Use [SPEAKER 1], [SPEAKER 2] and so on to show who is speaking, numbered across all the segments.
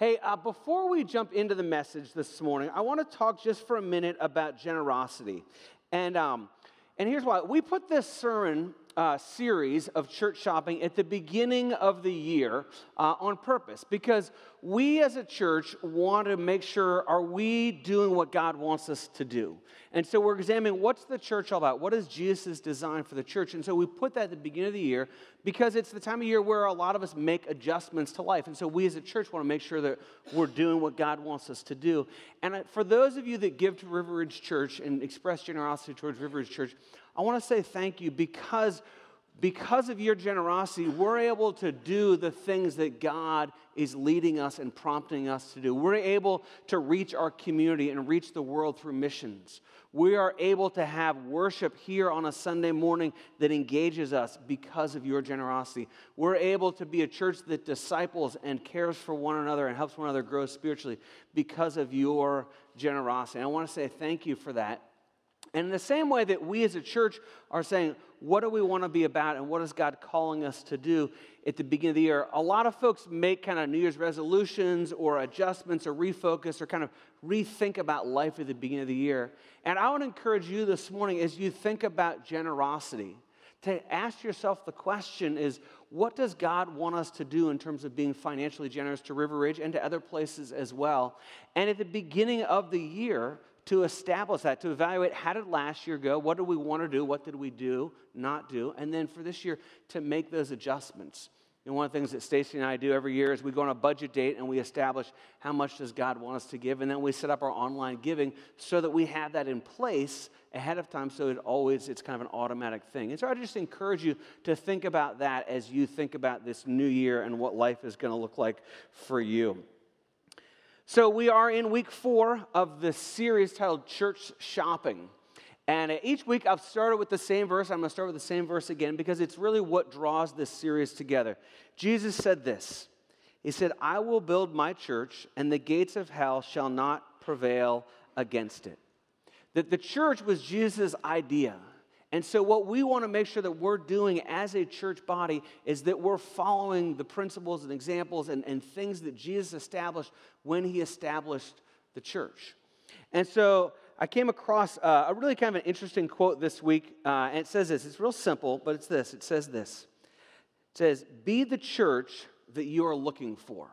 [SPEAKER 1] Hey, uh, before we jump into the message this morning, I want to talk just for a minute about generosity. And, um, and here's why we put this sermon uh, series of church shopping at the beginning of the year uh, on purpose. Because we as a church want to make sure are we doing what god wants us to do? And so we're examining what's the church all about? What is jesus' design for the church? And so we put that at the beginning of the year because it's the time of year where a lot of us make adjustments to life. And so we as a church want to make sure that we're doing what god wants us to do. And for those of you that give to river ridge church and express generosity towards river ridge church I want to say thank you because because of your generosity, we're able to do the things that God is leading us and prompting us to do. We're able to reach our community and reach the world through missions. We are able to have worship here on a Sunday morning that engages us because of your generosity. We're able to be a church that disciples and cares for one another and helps one another grow spiritually because of your generosity. And I want to say thank you for that. And in the same way that we as a church are saying, what do we want to be about and what is God calling us to do at the beginning of the year? A lot of folks make kind of New Year's resolutions or adjustments or refocus or kind of rethink about life at the beginning of the year. And I to encourage you this morning as you think about generosity to ask yourself the question is what does God want us to do in terms of being financially generous to River Ridge and to other places as well? And at the beginning of the year, to establish that, to evaluate how did last year go, what did we want to do, what did we do, not do, and then for this year to make those adjustments. And one of the things that Stacy and I do every year is we go on a budget date and we establish how much does God want us to give, and then we set up our online giving so that we have that in place ahead of time so it always it's kind of an automatic thing. And so I just encourage you to think about that as you think about this new year and what life is going to look like for you. So, we are in week four of the series titled Church Shopping. And each week I've started with the same verse. I'm going to start with the same verse again because it's really what draws this series together. Jesus said this He said, I will build my church, and the gates of hell shall not prevail against it. That the church was Jesus' idea. And so, what we want to make sure that we're doing as a church body is that we're following the principles and examples and, and things that Jesus established when he established the church. And so, I came across uh, a really kind of an interesting quote this week, uh, and it says this. It's real simple, but it's this. It says this. It says, Be the church that you are looking for.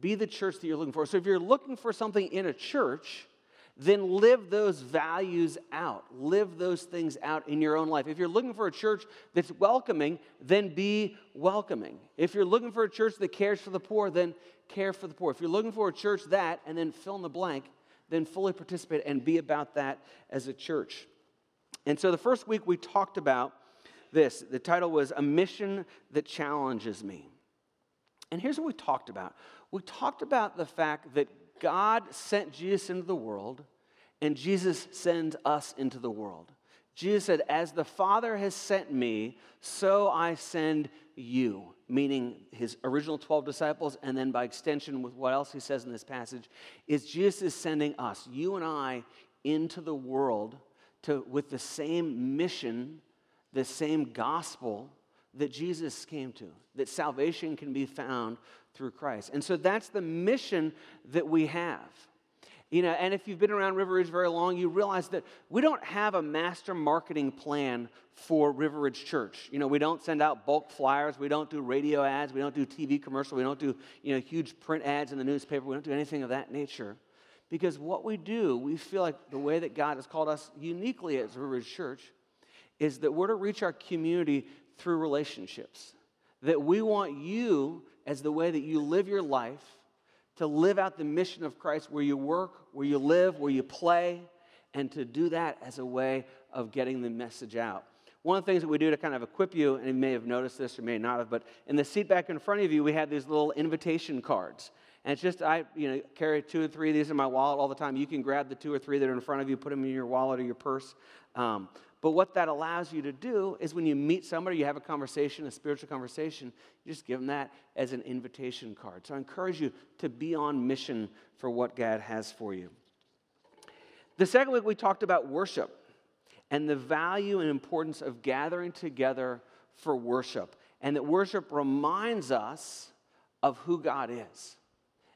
[SPEAKER 1] Be the church that you're looking for. So, if you're looking for something in a church, then live those values out. Live those things out in your own life. If you're looking for a church that's welcoming, then be welcoming. If you're looking for a church that cares for the poor, then care for the poor. If you're looking for a church that, and then fill in the blank, then fully participate and be about that as a church. And so the first week we talked about this. The title was A Mission That Challenges Me. And here's what we talked about we talked about the fact that God sent Jesus into the world, and Jesus sends us into the world. Jesus said, As the Father has sent me, so I send you, meaning his original 12 disciples, and then by extension, with what else he says in this passage, is Jesus is sending us, you and I, into the world to, with the same mission, the same gospel that Jesus came to, that salvation can be found through Christ. And so that's the mission that we have. You know, and if you've been around River Ridge very long, you realize that we don't have a master marketing plan for River Ridge Church. You know, we don't send out bulk flyers, we don't do radio ads, we don't do TV commercials, we don't do, you know, huge print ads in the newspaper, we don't do anything of that nature. Because what we do, we feel like the way that God has called us uniquely as River Ridge Church is that we're to reach our community through relationships. That we want you as the way that you live your life, to live out the mission of Christ where you work, where you live, where you play, and to do that as a way of getting the message out. One of the things that we do to kind of equip you, and you may have noticed this or may not have, but in the seat back in front of you, we have these little invitation cards. And it's just, I you know, carry two or three of these in my wallet all the time. You can grab the two or three that are in front of you, put them in your wallet or your purse. Um, but what that allows you to do is when you meet somebody, you have a conversation, a spiritual conversation, you just give them that as an invitation card. So I encourage you to be on mission for what God has for you. The second week, we talked about worship and the value and importance of gathering together for worship. And that worship reminds us of who God is.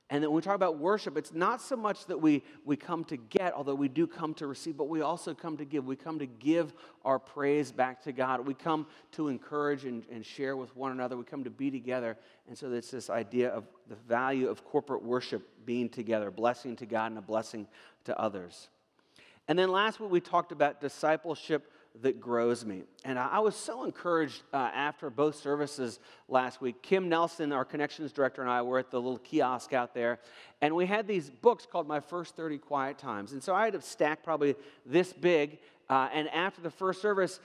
[SPEAKER 1] And then when we talk about worship, it's not so much that we, we come to get, although we do come to receive, but we also come to give. We come to give our praise back to God. We come to encourage and, and share with one another. We come to be together. And so it's this idea of the value of corporate worship being together, blessing to God and a blessing to others. And then last week we talked about discipleship that grows me. And I was so encouraged uh, after both services last week. Kim Nelson, our connections director, and I were at the little kiosk out there, and we had these books called My First 30 Quiet Times. And so I had a stack probably this big, uh, and after the first service,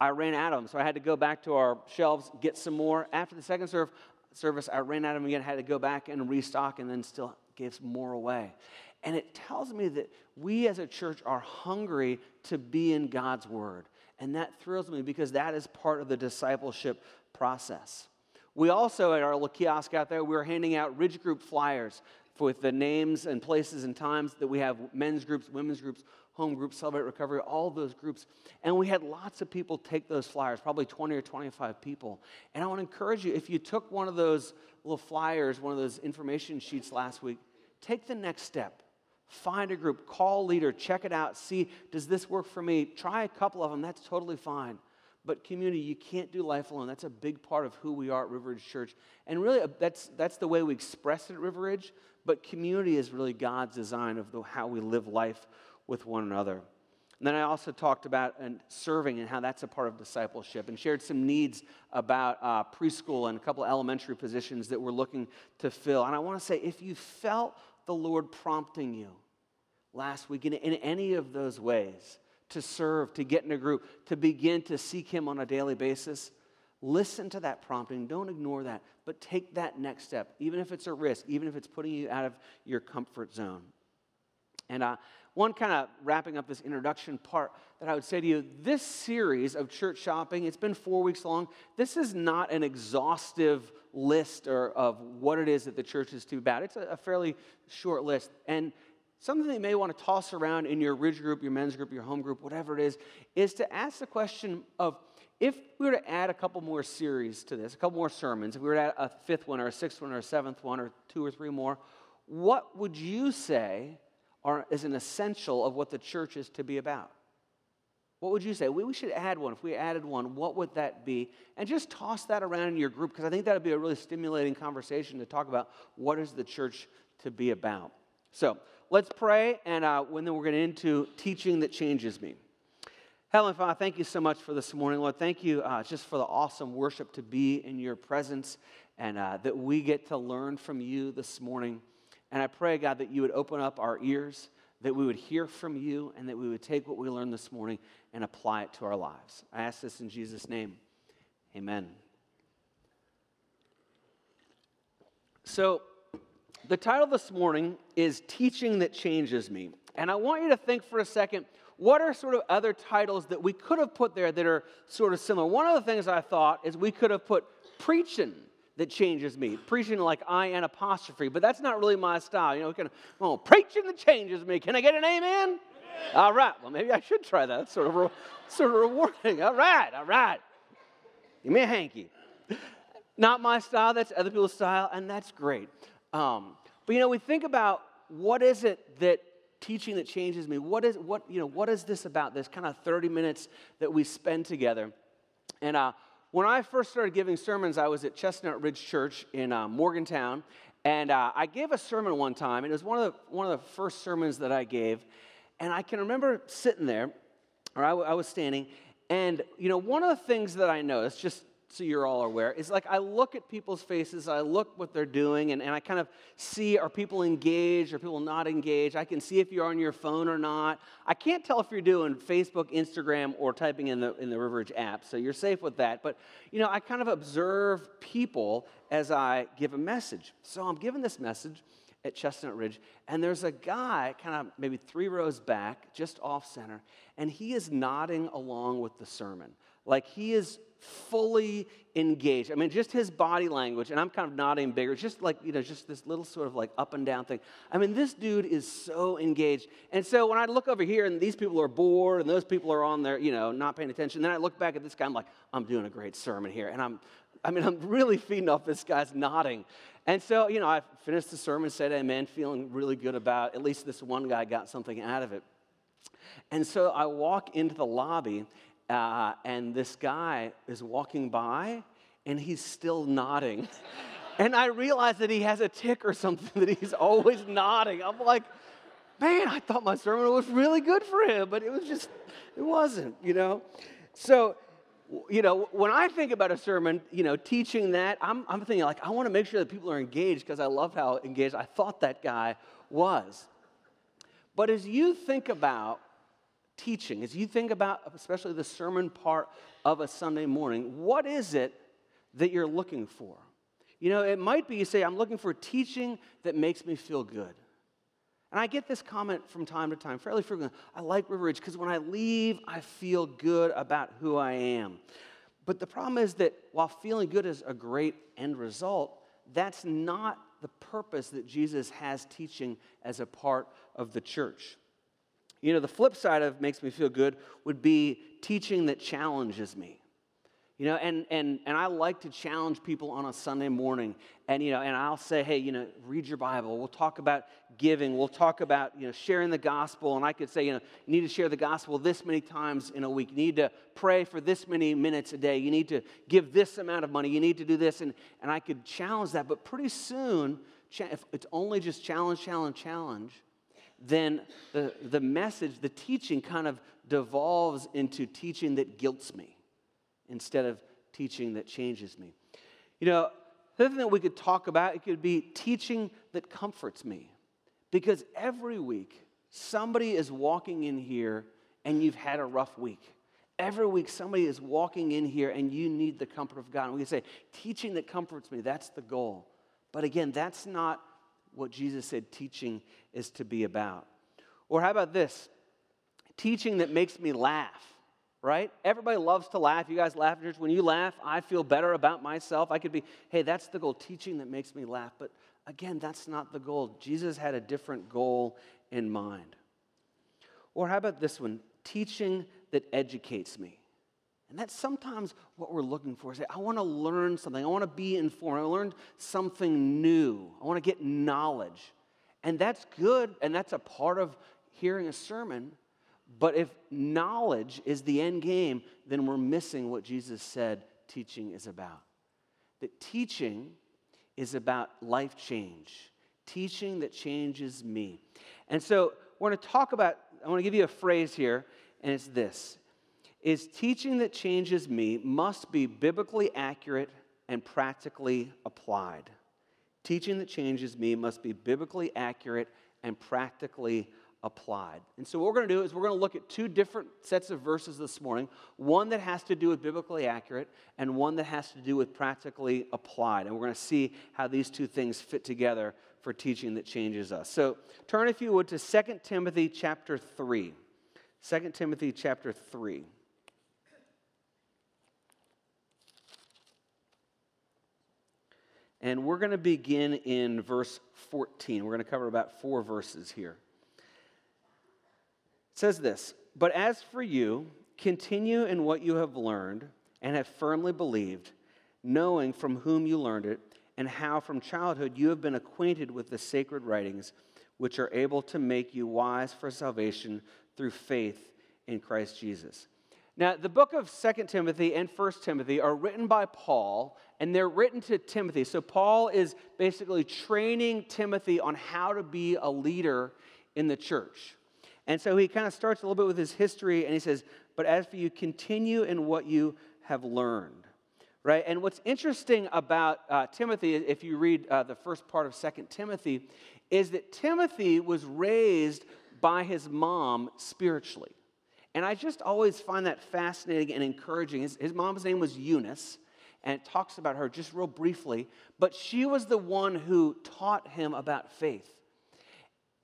[SPEAKER 1] I ran out of them. So I had to go back to our shelves, get some more. After the second serve, service, I ran out of them again, I had to go back and restock, and then still gave some more away. And it tells me that we as a church are hungry to be in God's Word. And that thrills me because that is part of the discipleship process. We also, at our little kiosk out there, we were handing out Ridge Group flyers with the names and places and times that we have men's groups, women's groups, home groups, Celebrate Recovery, all those groups. And we had lots of people take those flyers, probably 20 or 25 people. And I want to encourage you if you took one of those little flyers, one of those information sheets last week, take the next step. Find a group, call leader, check it out, see, does this work for me? Try a couple of them, that's totally fine. But community, you can't do life alone. That's a big part of who we are at River Ridge Church. And really, uh, that's, that's the way we express it at River Ridge. But community is really God's design of the, how we live life with one another. And then I also talked about and serving and how that's a part of discipleship and shared some needs about uh, preschool and a couple of elementary positions that we're looking to fill. And I want to say if you felt the Lord prompting you last week in, in any of those ways to serve, to get in a group, to begin to seek Him on a daily basis, listen to that prompting. Don't ignore that, but take that next step, even if it's a risk, even if it's putting you out of your comfort zone. And uh, one kind of wrapping up this introduction part that I would say to you this series of church shopping, it's been four weeks long. This is not an exhaustive list or, of what it is that the church is to about. It's a, a fairly short list. And something that you may want to toss around in your ridge group, your men's group, your home group, whatever it is, is to ask the question of if we were to add a couple more series to this, a couple more sermons, if we were to add a fifth one or a sixth one or a seventh one or two or three more, what would you say are, is an essential of what the church is to be about? What would you say? We, we should add one. If we added one, what would that be? And just toss that around in your group because I think that would be a really stimulating conversation to talk about what is the church to be about. So let's pray, and uh, then we're going to into teaching that changes me. Heavenly Father, thank you so much for this morning, Lord. Thank you uh, just for the awesome worship to be in your presence and uh, that we get to learn from you this morning. And I pray, God, that you would open up our ears that we would hear from you and that we would take what we learned this morning and apply it to our lives. I ask this in Jesus' name. Amen. So, the title this morning is Teaching That Changes Me. And I want you to think for a second what are sort of other titles that we could have put there that are sort of similar? One of the things I thought is we could have put Preaching that changes me. Preaching like I and apostrophe, but that's not really my style. You know, kind of, oh, preaching that changes me. Can I get an amen? All right. Well, maybe I should try that. That's sort of, sort of rewarding. All right. All right. Give me a hanky. Not my style. That's other people's style, and that's great. Um, but you know, we think about what is it that teaching that changes me. What is what you know? What is this about? This kind of thirty minutes that we spend together, and uh, when I first started giving sermons, I was at Chestnut Ridge Church in uh, Morgantown, and uh, I gave a sermon one time, and it was one of, the, one of the first sermons that I gave. And I can remember sitting there, or I, w- I was standing, and you know, one of the things that I noticed, just so you're all aware, is like I look at people's faces, I look what they're doing, and, and I kind of see are people engaged, are people not engaged? I can see if you're on your phone or not. I can't tell if you're doing Facebook, Instagram, or typing in the in the River Ridge app, so you're safe with that. But you know, I kind of observe people as I give a message. So I'm giving this message at Chestnut Ridge, and there's a guy kind of maybe three rows back, just off center, and he is nodding along with the sermon. Like he is fully engaged. I mean, just his body language, and I'm kind of nodding bigger, just like, you know, just this little sort of like up and down thing. I mean, this dude is so engaged. And so when I look over here and these people are bored and those people are on there, you know, not paying attention, then I look back at this guy, I'm like, I'm doing a great sermon here. And I'm I mean, I'm really feeding off this guy's nodding. And so, you know, I finished the sermon, said amen, feeling really good about at least this one guy got something out of it. And so I walk into the lobby, uh, and this guy is walking by, and he's still nodding. and I realize that he has a tick or something that he's always nodding. I'm like, man, I thought my sermon was really good for him, but it was just, it wasn't, you know? So, you know, when I think about a sermon, you know, teaching that, I'm, I'm thinking like, I want to make sure that people are engaged because I love how engaged I thought that guy was. But as you think about teaching, as you think about especially the sermon part of a Sunday morning, what is it that you're looking for? You know, it might be you say, I'm looking for teaching that makes me feel good. And I get this comment from time to time, fairly frequently. I like River Ridge because when I leave, I feel good about who I am. But the problem is that while feeling good is a great end result, that's not the purpose that Jesus has teaching as a part of the church. You know, the flip side of makes me feel good would be teaching that challenges me. You know, and, and, and I like to challenge people on a Sunday morning. And, you know, and I'll say, hey, you know, read your Bible. We'll talk about giving. We'll talk about, you know, sharing the gospel. And I could say, you know, you need to share the gospel this many times in a week. You need to pray for this many minutes a day. You need to give this amount of money. You need to do this. And, and I could challenge that. But pretty soon, if it's only just challenge, challenge, challenge, then the, the message, the teaching kind of devolves into teaching that guilts me instead of teaching that changes me. You know, the other thing that we could talk about, it could be teaching that comforts me. Because every week, somebody is walking in here and you've had a rough week. Every week, somebody is walking in here and you need the comfort of God. And we can say, teaching that comforts me, that's the goal. But again, that's not what Jesus said teaching is to be about. Or how about this? Teaching that makes me laugh right? Everybody loves to laugh. You guys laugh When you laugh, I feel better about myself. I could be, hey, that's the goal, teaching that makes me laugh. But again, that's not the goal. Jesus had a different goal in mind. Or how about this one? Teaching that educates me. And that's sometimes what we're looking for. Say, I want to learn something. I want to be informed. I learned something new. I want to get knowledge. And that's good, and that's a part of hearing a sermon. But if knowledge is the end game, then we're missing what Jesus said teaching is about. That teaching is about life change, teaching that changes me. And so we're going to talk about, I want to give you a phrase here, and it's this is teaching that changes me must be biblically accurate and practically applied. Teaching that changes me must be biblically accurate and practically applied. And so, what we're going to do is we're going to look at two different sets of verses this morning one that has to do with biblically accurate, and one that has to do with practically applied. And we're going to see how these two things fit together for teaching that changes us. So, turn, if you would, to 2 Timothy chapter 3. 2 Timothy chapter 3. And we're going to begin in verse 14. We're going to cover about four verses here. It says this But as for you, continue in what you have learned and have firmly believed, knowing from whom you learned it, and how from childhood you have been acquainted with the sacred writings, which are able to make you wise for salvation through faith in Christ Jesus. Now, the book of Second Timothy and First Timothy are written by Paul, and they're written to Timothy. So, Paul is basically training Timothy on how to be a leader in the church. And so he kind of starts a little bit with his history and he says, But as for you, continue in what you have learned. Right? And what's interesting about uh, Timothy, if you read uh, the first part of Second Timothy, is that Timothy was raised by his mom spiritually. And I just always find that fascinating and encouraging. His, his mom's name was Eunice, and it talks about her just real briefly, but she was the one who taught him about faith.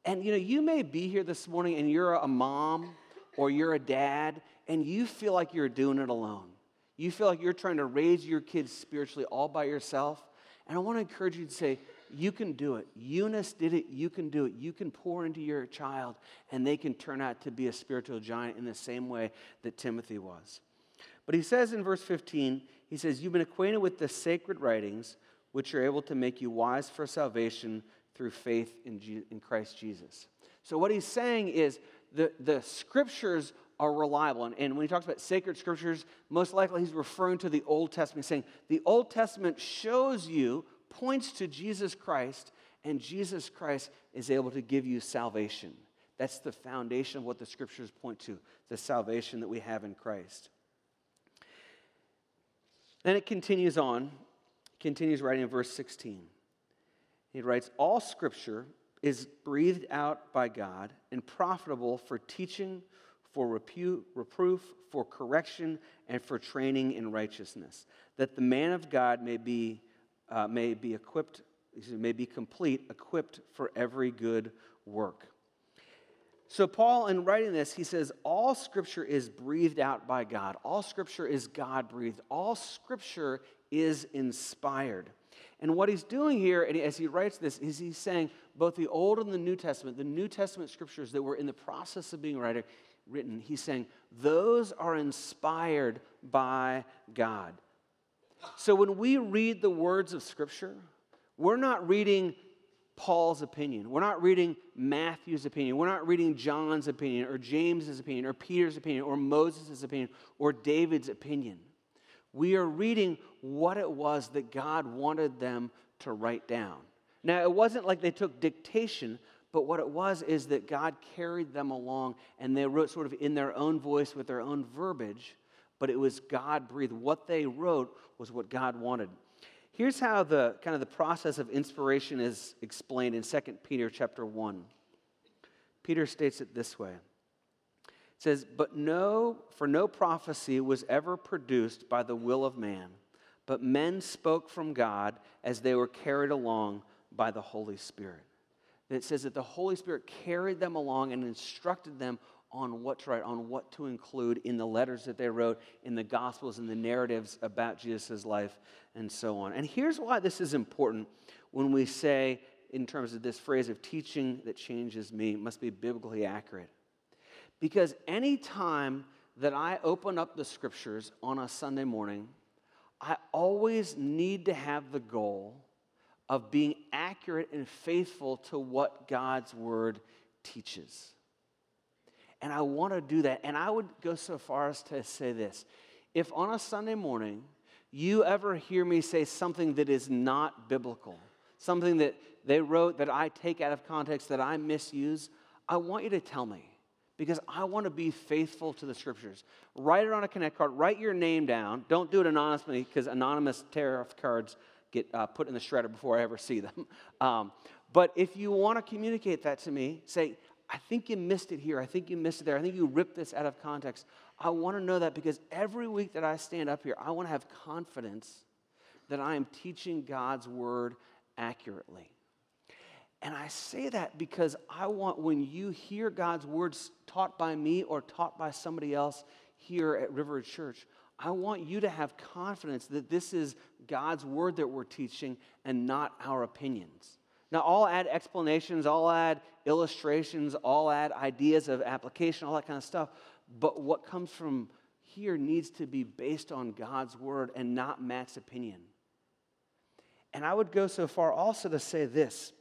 [SPEAKER 1] And you know, you may be here this morning and you're a mom or you're a dad and you feel like you're doing it alone. You feel like you're trying to raise your kids spiritually all by yourself. And I want to encourage you to say, you can do it. Eunice did it. You can do it. You can pour into your child, and they can turn out to be a spiritual giant in the same way that Timothy was. But he says in verse 15, he says, You've been acquainted with the sacred writings, which are able to make you wise for salvation through faith in, Je- in Christ Jesus. So, what he's saying is the, the scriptures are reliable. And, and when he talks about sacred scriptures, most likely he's referring to the Old Testament, saying the Old Testament shows you, points to Jesus Christ, and Jesus Christ is able to give you salvation. That's the foundation of what the scriptures point to the salvation that we have in Christ. Then it continues on, continues writing in verse 16. He writes, All scripture is breathed out by God and profitable for teaching, for repu- reproof, for correction, and for training in righteousness, that the man of God may be, uh, may be equipped, may be complete, equipped for every good work. So, Paul, in writing this, he says, All scripture is breathed out by God. All scripture is God breathed. All scripture is inspired. And what he's doing here, and as he writes this, is he's saying both the Old and the New Testament, the New Testament scriptures that were in the process of being written, he's saying those are inspired by God. So when we read the words of Scripture, we're not reading Paul's opinion. We're not reading Matthew's opinion. We're not reading John's opinion or James's opinion or Peter's opinion or Moses' opinion or David's opinion. We are reading what it was that God wanted them to write down. Now, it wasn't like they took dictation, but what it was is that God carried them along and they wrote sort of in their own voice with their own verbiage, but it was God breathed. What they wrote was what God wanted. Here's how the kind of the process of inspiration is explained in 2 Peter chapter 1. Peter states it this way. It says, "But no for no prophecy was ever produced by the will of man, but men spoke from God as they were carried along by the Holy Spirit." it says that the Holy Spirit carried them along and instructed them on what to write, on what to include in the letters that they wrote, in the Gospels, in the narratives about Jesus' life, and so on. And here's why this is important when we say, in terms of this phrase of teaching that changes me, must be biblically accurate. Because anytime that I open up the scriptures on a Sunday morning, I always need to have the goal of being accurate and faithful to what God's word teaches. And I want to do that. And I would go so far as to say this if on a Sunday morning you ever hear me say something that is not biblical, something that they wrote that I take out of context, that I misuse, I want you to tell me because I want to be faithful to the scriptures. Write it on a Connect card, write your name down. Don't do it anonymously because anonymous tariff cards get uh, put in the shredder before I ever see them. Um, but if you want to communicate that to me, say, I think you missed it here. I think you missed it there. I think you ripped this out of context. I want to know that because every week that I stand up here, I want to have confidence that I am teaching God's word accurately. And I say that because I want when you hear God's words taught by me or taught by somebody else here at River Church, I want you to have confidence that this is God's word that we're teaching and not our opinions. Now, I'll add explanations, I'll add illustrations, I'll add ideas of application, all that kind of stuff. But what comes from here needs to be based on God's word and not Matt's opinion. And I would go so far also to say this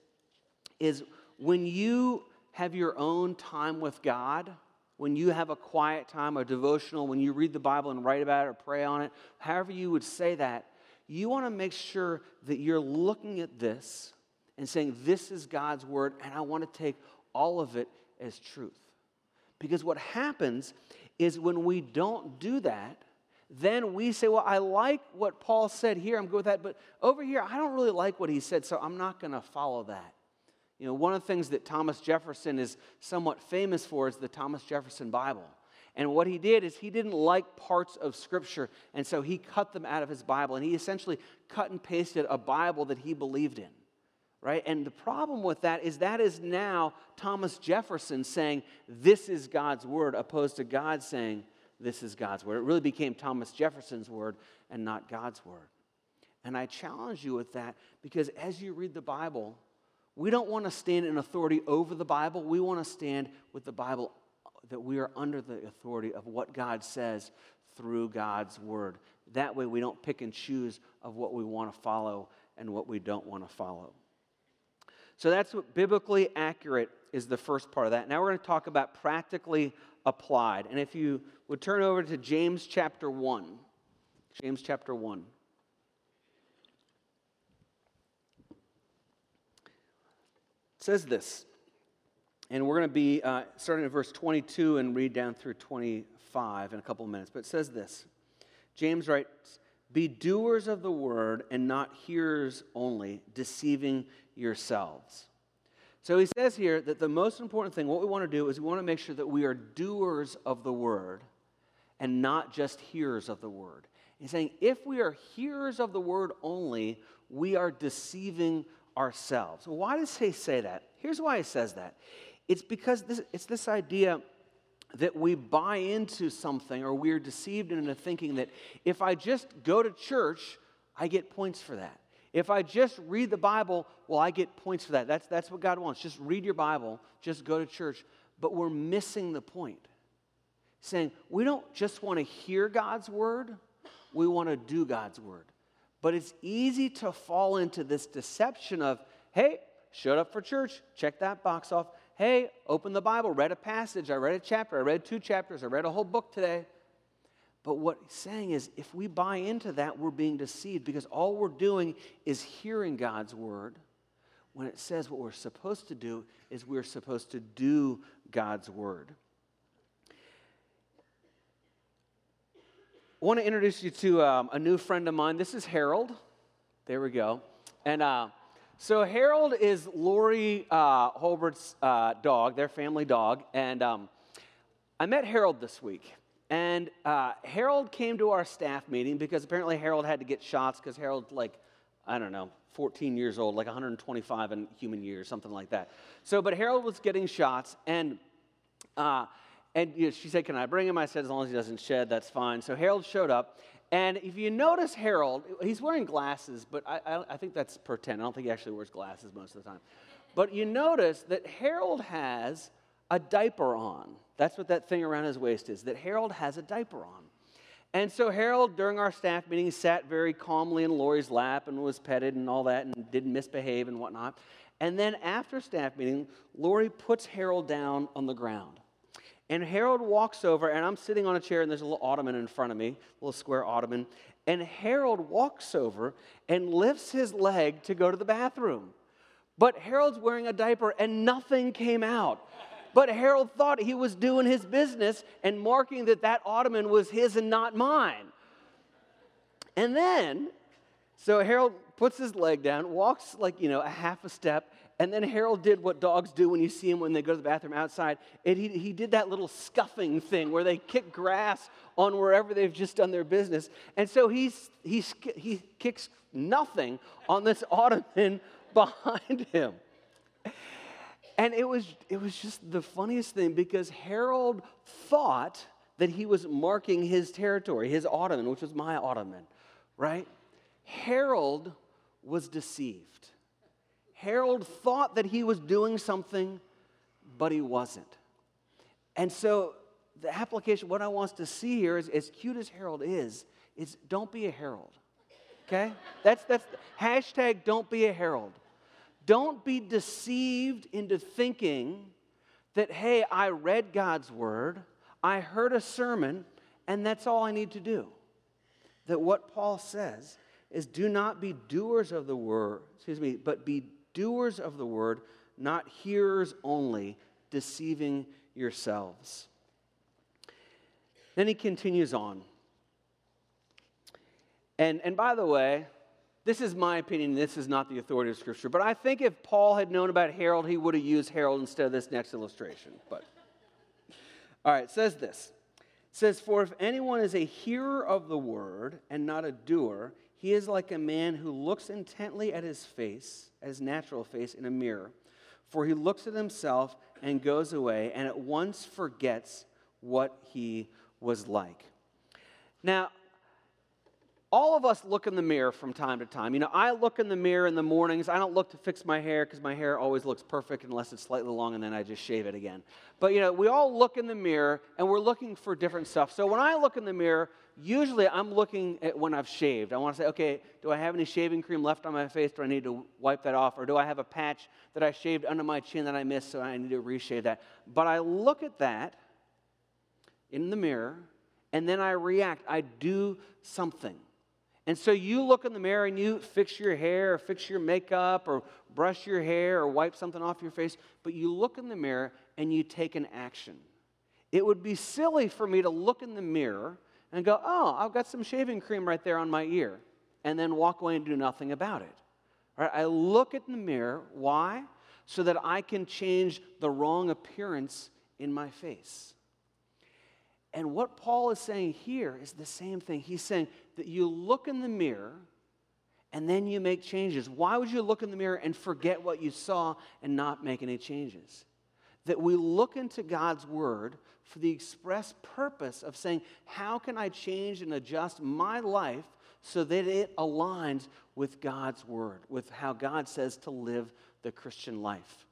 [SPEAKER 1] is when you have your own time with God, when you have a quiet time, a devotional, when you read the Bible and write about it or pray on it, however you would say that, you want to make sure that you're looking at this and saying, This is God's word, and I want to take all of it as truth. Because what happens is when we don't do that, then we say, Well, I like what Paul said here, I'm good with that, but over here, I don't really like what he said, so I'm not going to follow that. You know, one of the things that Thomas Jefferson is somewhat famous for is the Thomas Jefferson Bible. And what he did is he didn't like parts of Scripture, and so he cut them out of his Bible, and he essentially cut and pasted a Bible that he believed in right? And the problem with that is that is now Thomas Jefferson saying, This is God's word, opposed to God saying, This is God's word. It really became Thomas Jefferson's word and not God's word. And I challenge you with that because as you read the Bible, we don't want to stand in authority over the Bible. We want to stand with the Bible that we are under the authority of what God says through God's word. That way, we don't pick and choose of what we want to follow and what we don't want to follow. So that's what biblically accurate is the first part of that. Now we're going to talk about practically applied. And if you would turn over to James chapter 1, James chapter 1. It says this, and we're going to be uh, starting at verse 22 and read down through 25 in a couple of minutes. But it says this James writes, Be doers of the word and not hearers only, deceiving yourselves. So he says here that the most important thing, what we want to do is we want to make sure that we are doers of the word and not just hearers of the word. He's saying if we are hearers of the word only, we are deceiving ourselves. Why does he say that? Here's why he says that. It's because this, it's this idea that we buy into something or we're deceived into thinking that if I just go to church, I get points for that. If I just read the Bible, well, I get points for that. That's, that's what God wants. Just read your Bible, just go to church. But we're missing the point. Saying we don't just want to hear God's word, we want to do God's word. But it's easy to fall into this deception of, hey, showed up for church, check that box off. Hey, open the Bible, read a passage, I read a chapter, I read two chapters, I read a whole book today. But what he's saying is if we buy into that, we're being deceived because all we're doing is hearing God's word when it says what we're supposed to do is we're supposed to do God's word. I want to introduce you to um, a new friend of mine. This is Harold. There we go. And uh, so Harold is Lori uh, Holbert's uh, dog, their family dog. And um, I met Harold this week. And uh, Harold came to our staff meeting because apparently Harold had to get shots because Harold's like, I don't know, 14 years old, like 125 in human years, something like that. So, but Harold was getting shots, and uh, and you know, she said, "Can I bring him?" I said, "As long as he doesn't shed, that's fine." So Harold showed up, and if you notice Harold, he's wearing glasses, but I, I, I think that's pretend. I don't think he actually wears glasses most of the time. But you notice that Harold has a diaper on. That's what that thing around his waist is, that Harold has a diaper on. And so Harold, during our staff meeting, sat very calmly in Lori's lap and was petted and all that and didn't misbehave and whatnot. And then after staff meeting, Lori puts Harold down on the ground. And Harold walks over, and I'm sitting on a chair, and there's a little ottoman in front of me, a little square ottoman. And Harold walks over and lifts his leg to go to the bathroom. But Harold's wearing a diaper, and nothing came out. But Harold thought he was doing his business and marking that that ottoman was his and not mine. And then, so Harold puts his leg down, walks like, you know, a half a step, and then Harold did what dogs do when you see them when they go to the bathroom outside. And he, he did that little scuffing thing where they kick grass on wherever they've just done their business. And so he's, he's, he kicks nothing on this ottoman behind him. And it was, it was just the funniest thing because Harold thought that he was marking his territory, his ottoman, which was my ottoman, right? Harold was deceived. Harold thought that he was doing something, but he wasn't. And so the application, what I want to see here is as cute as Harold is, is don't be a Harold. Okay? That's that's hashtag don't be a Harold. Don't be deceived into thinking that, hey, I read God's word, I heard a sermon, and that's all I need to do. That what Paul says is do not be doers of the word, excuse me, but be doers of the word, not hearers only, deceiving yourselves. Then he continues on. And, and by the way, this is my opinion, this is not the authority of Scripture, but I think if Paul had known about Harold, he would have used Harold instead of this next illustration. But all right, says this. It says, For if anyone is a hearer of the word and not a doer, he is like a man who looks intently at his face, at his natural face, in a mirror. For he looks at himself and goes away and at once forgets what he was like. Now, all of us look in the mirror from time to time. You know, I look in the mirror in the mornings. I don't look to fix my hair because my hair always looks perfect unless it's slightly long and then I just shave it again. But, you know, we all look in the mirror and we're looking for different stuff. So when I look in the mirror, usually I'm looking at when I've shaved. I want to say, okay, do I have any shaving cream left on my face? Do I need to wipe that off? Or do I have a patch that I shaved under my chin that I missed, so I need to reshave that? But I look at that in the mirror, and then I react. I do something. And so you look in the mirror and you fix your hair, or fix your makeup, or brush your hair, or wipe something off your face, but you look in the mirror and you take an action. It would be silly for me to look in the mirror and go, oh, I've got some shaving cream right there on my ear, and then walk away and do nothing about it. Right? I look at the mirror. Why? So that I can change the wrong appearance in my face. And what Paul is saying here is the same thing. He's saying that you look in the mirror and then you make changes. Why would you look in the mirror and forget what you saw and not make any changes? That we look into God's word for the express purpose of saying, How can I change and adjust my life so that it aligns with God's word, with how God says to live the Christian life?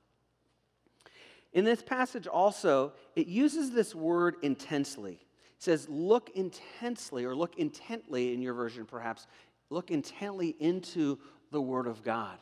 [SPEAKER 1] In this passage, also, it uses this word intensely. Says, look intensely, or look intently in your version, perhaps. Look intently into the Word of God.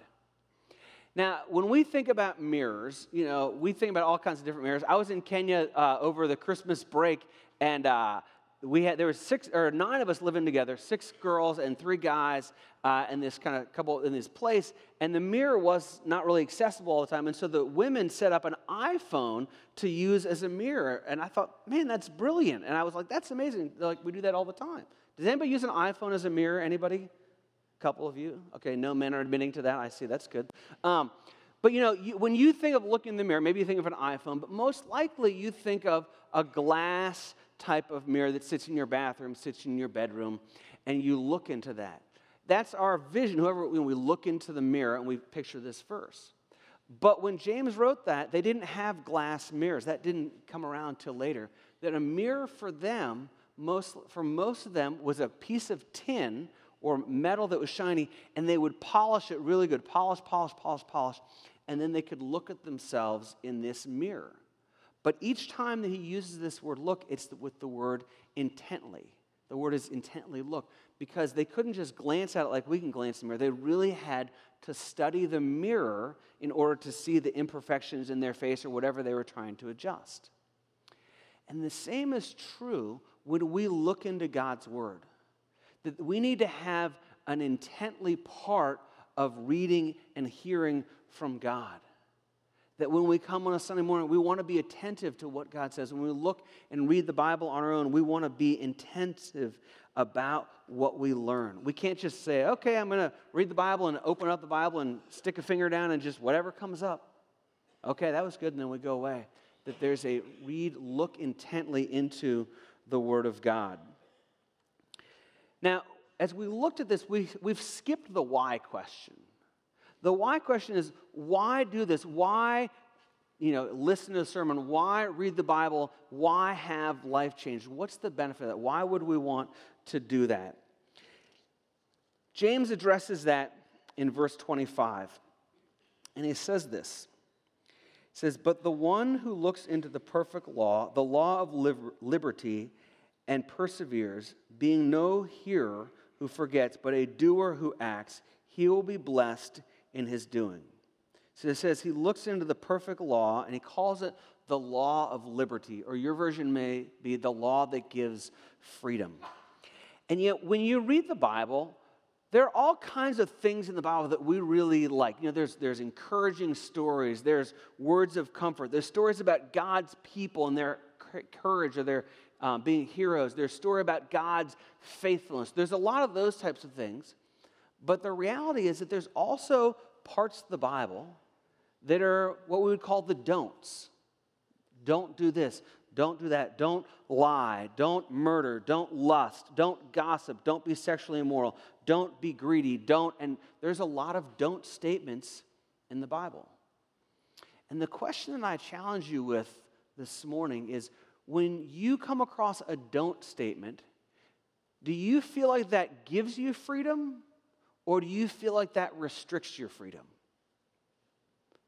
[SPEAKER 1] Now, when we think about mirrors, you know, we think about all kinds of different mirrors. I was in Kenya uh, over the Christmas break, and uh, we had there were six or nine of us living together, six girls and three guys, uh, in this kind of couple in this place. And the mirror was not really accessible all the time, and so the women set up an iPhone to use as a mirror. And I thought, man, that's brilliant. And I was like, that's amazing. They're like we do that all the time. Does anybody use an iPhone as a mirror? Anybody? A couple of you? Okay, no men are admitting to that. I see. That's good. Um, but you know, you, when you think of looking in the mirror, maybe you think of an iPhone, but most likely you think of a glass type of mirror that sits in your bathroom, sits in your bedroom, and you look into that. That's our vision. Whoever, when we look into the mirror and we picture this verse. But when James wrote that, they didn't have glass mirrors. That didn't come around till later. That a mirror for them, most, for most of them, was a piece of tin or metal that was shiny, and they would polish it really good polish, polish, polish, polish, and then they could look at themselves in this mirror. But each time that he uses this word look, it's with the word intently. The word is intently look because they couldn't just glance at it like we can glance in the mirror. They really had to study the mirror in order to see the imperfections in their face or whatever they were trying to adjust. And the same is true when we look into God's word. That we need to have an intently part of reading and hearing from God that when we come on a Sunday morning, we want to be attentive to what God says. When we look and read the Bible on our own, we want to be intensive about what we learn. We can't just say, okay, I'm going to read the Bible and open up the Bible and stick a finger down and just whatever comes up. Okay, that was good, and then we go away. That there's a read, look intently into the Word of God. Now, as we looked at this, we, we've skipped the why question. The why question is why do this? Why, you know, listen to a sermon? Why read the Bible? Why have life changed? What's the benefit of that? Why would we want to do that? James addresses that in verse 25. And he says this. He says, But the one who looks into the perfect law, the law of liberty, and perseveres, being no hearer who forgets, but a doer who acts, he will be blessed in his doing. So it says he looks into the perfect law and he calls it the law of liberty, or your version may be the law that gives freedom. And yet, when you read the Bible, there are all kinds of things in the Bible that we really like. You know, there's, there's encouraging stories, there's words of comfort, there's stories about God's people and their courage or their um, being heroes, there's story about God's faithfulness. There's a lot of those types of things. But the reality is that there's also parts of the Bible that are what we would call the don'ts. Don't do this. Don't do that. Don't lie. Don't murder. Don't lust. Don't gossip. Don't be sexually immoral. Don't be greedy. Don't. And there's a lot of don't statements in the Bible. And the question that I challenge you with this morning is when you come across a don't statement, do you feel like that gives you freedom or do you feel like that restricts your freedom?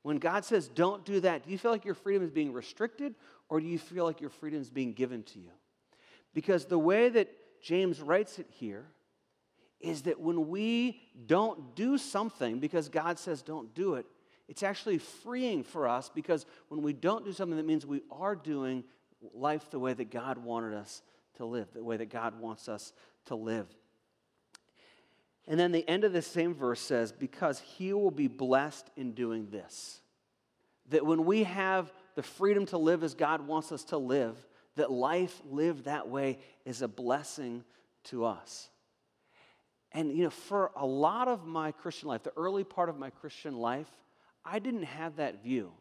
[SPEAKER 1] When God says, don't do that, do you feel like your freedom is being restricted or do you feel like your freedom is being given to you? Because the way that James writes it here, is that when we don't do something because God says don't do it, it's actually freeing for us because when we don't do something, that means we are doing life the way that God wanted us to live, the way that God wants us to live. And then the end of the same verse says, Because he will be blessed in doing this. That when we have the freedom to live as God wants us to live, that life lived that way is a blessing to us. And, you know, for a lot of my Christian life, the early part of my Christian life, I didn't have that view.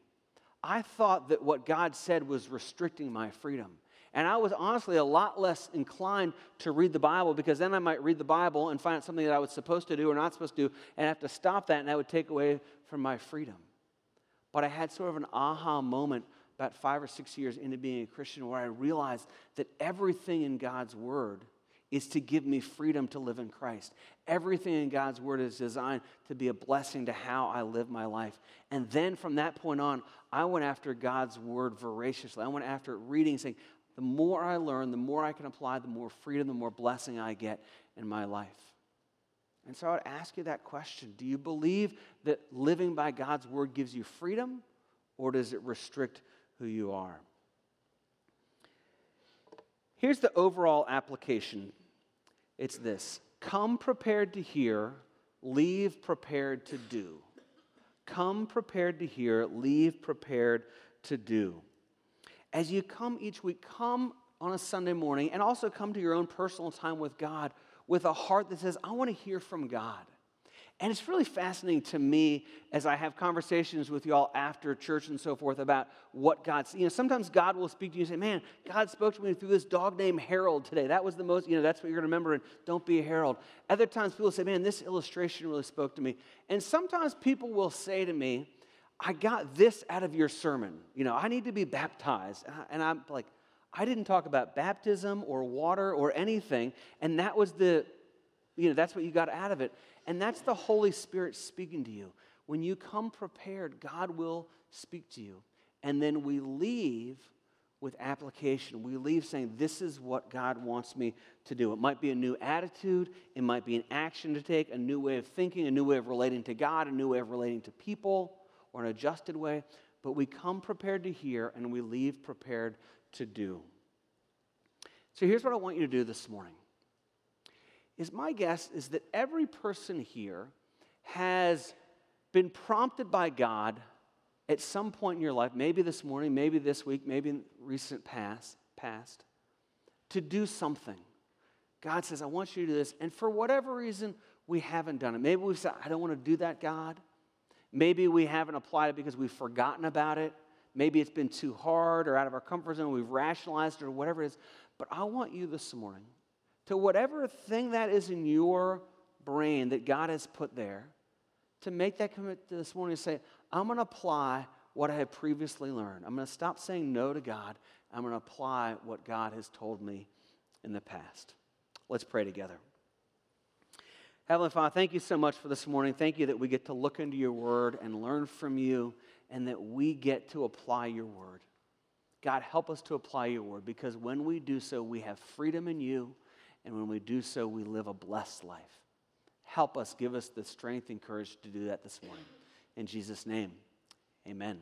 [SPEAKER 1] I thought that what God said was restricting my freedom. And I was honestly a lot less inclined to read the Bible because then I might read the Bible and find out something that I was supposed to do or not supposed to do and have to stop that and that would take away from my freedom. But I had sort of an aha moment about five or six years into being a Christian where I realized that everything in God's Word is to give me freedom to live in Christ. Everything in God's Word is designed to be a blessing to how I live my life. And then from that point on, I went after God's Word voraciously. I went after reading, saying, the more I learn, the more I can apply, the more freedom, the more blessing I get in my life. And so I would ask you that question Do you believe that living by God's Word gives you freedom, or does it restrict who you are? Here's the overall application it's this come prepared to hear, leave prepared to do. Come prepared to hear, leave prepared to do. As you come each week, come on a Sunday morning and also come to your own personal time with God with a heart that says, I want to hear from God. And it's really fascinating to me as I have conversations with you all after church and so forth about what God's, you know, sometimes God will speak to you and say, Man, God spoke to me through this dog named Harold today. That was the most, you know, that's what you're going to remember, and don't be a Harold. Other times people say, Man, this illustration really spoke to me. And sometimes people will say to me, I got this out of your sermon. You know, I need to be baptized. And I'm like, I didn't talk about baptism or water or anything. And that was the, you know, that's what you got out of it. And that's the Holy Spirit speaking to you. When you come prepared, God will speak to you. And then we leave with application. We leave saying, This is what God wants me to do. It might be a new attitude, it might be an action to take, a new way of thinking, a new way of relating to God, a new way of relating to people, or an adjusted way. But we come prepared to hear and we leave prepared to do. So here's what I want you to do this morning is my guess is that every person here has been prompted by God at some point in your life, maybe this morning, maybe this week, maybe in recent past, past, to do something. God says, I want you to do this. And for whatever reason, we haven't done it. Maybe we've said, I don't want to do that, God. Maybe we haven't applied it because we've forgotten about it. Maybe it's been too hard or out of our comfort zone. We've rationalized it or whatever it is. But I want you this morning to whatever thing that is in your brain that God has put there, to make that commitment this morning and say, I'm going to apply what I had previously learned. I'm going to stop saying no to God. I'm going to apply what God has told me in the past. Let's pray together. Heavenly Father, thank you so much for this morning. Thank you that we get to look into your word and learn from you, and that we get to apply your word. God, help us to apply your word because when we do so, we have freedom in you and when we do so, we live a blessed life. Help us, give us the strength and courage to do that this morning. In Jesus' name, amen.